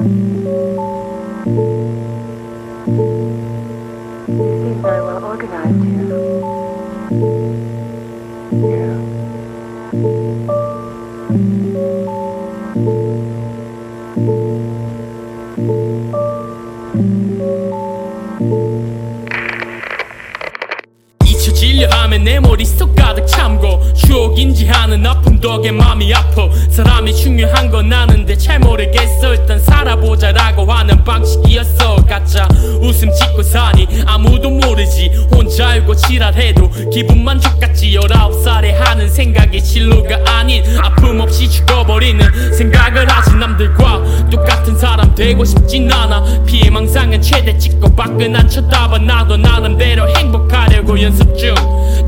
seem very well organized here. Yeah. 내 머릿속 가득 참고 추억인지 하는 아픔 덕에 마음이 아파. 사람이 중요한 건 아는데 잘 모르겠어. 일단 살아보자 라고 하는 방식이었어. 가짜 웃음 짓고 사니 아무도 모르지. 혼자 알고 지랄해도 기분 만족같지. 열아홉 살에 하는 생각이 진로가 아닌 아픔 없이 죽어버리는 생각을 하지. 남들과 똑같은 사람 되고 싶진 않아. 피해망상은 최대 찍고 밖은 안 쳐다봐. 나도 나름대로 행복하려고 연습 중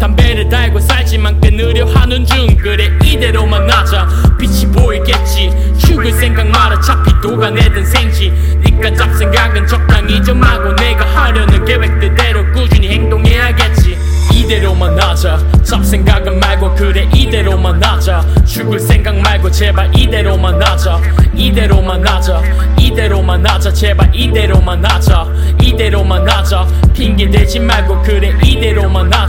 담배를 달고 살지만 끊으려 하는 중. 그래 이대로만 하자. 빛이 보이겠지. 죽을 생각 말아 차피 녹아내든 생지. 니가 잡생각은 적당히 좀 하고 내가 하려는 계획대로 꾸준히 행동해야겠지. 이대로만 하자. 잡생각은 말고 그래 이대로만 하자. 죽을 생각 말고 제발 이대로만 하자. 이대로만 하자. 이대로만 하자. 제발 이대로만 하자. 이대로만 하자. 핑계 대지 말고 그래 이대로만 하자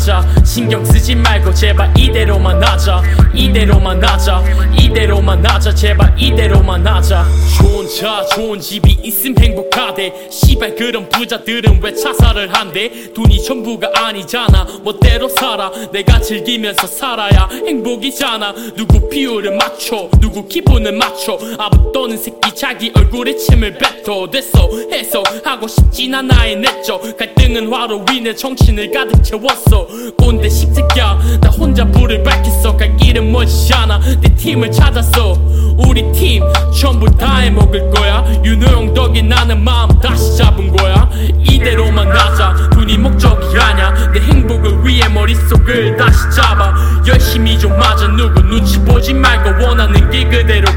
신경 쓰지 말고 제발 이대로만 하자. 이대로만 하자. 이대로만 하자. 제발 이대로만 하자. 좋은 차 좋은 집이 있음 행복하대. 시발 그런 부자들은 왜 자살을 한대? 돈이 전부가 아니잖아. 멋대로 살아. 내가 즐기면서 살아야 행복이잖아. 누구 비율을 맞춰? 누구 기분을 맞춰? 아부 떠는 새끼 자기 얼굴에 침을 뱉어. 됐어. 해서 하고 싶진 않아. 해냈죠. 갈 등은 화로 인해 정신을 가득 채웠어. 꼰대 십새끼야 나 혼자 불을 밝혔어. 갈 길은 멀지 않아 내 팀을 찾았어. 우리 팀 전부 다 해먹을 거야. 윤호 형 덕에 나는 마음 다시 잡은 거야. 이대로만 하자 돈이 목적이 아냐 내 행복을 위해 머릿속을 다시 잡아. 열심히 좀 하자 누구 눈치 보지 말고 원하는 길 그대로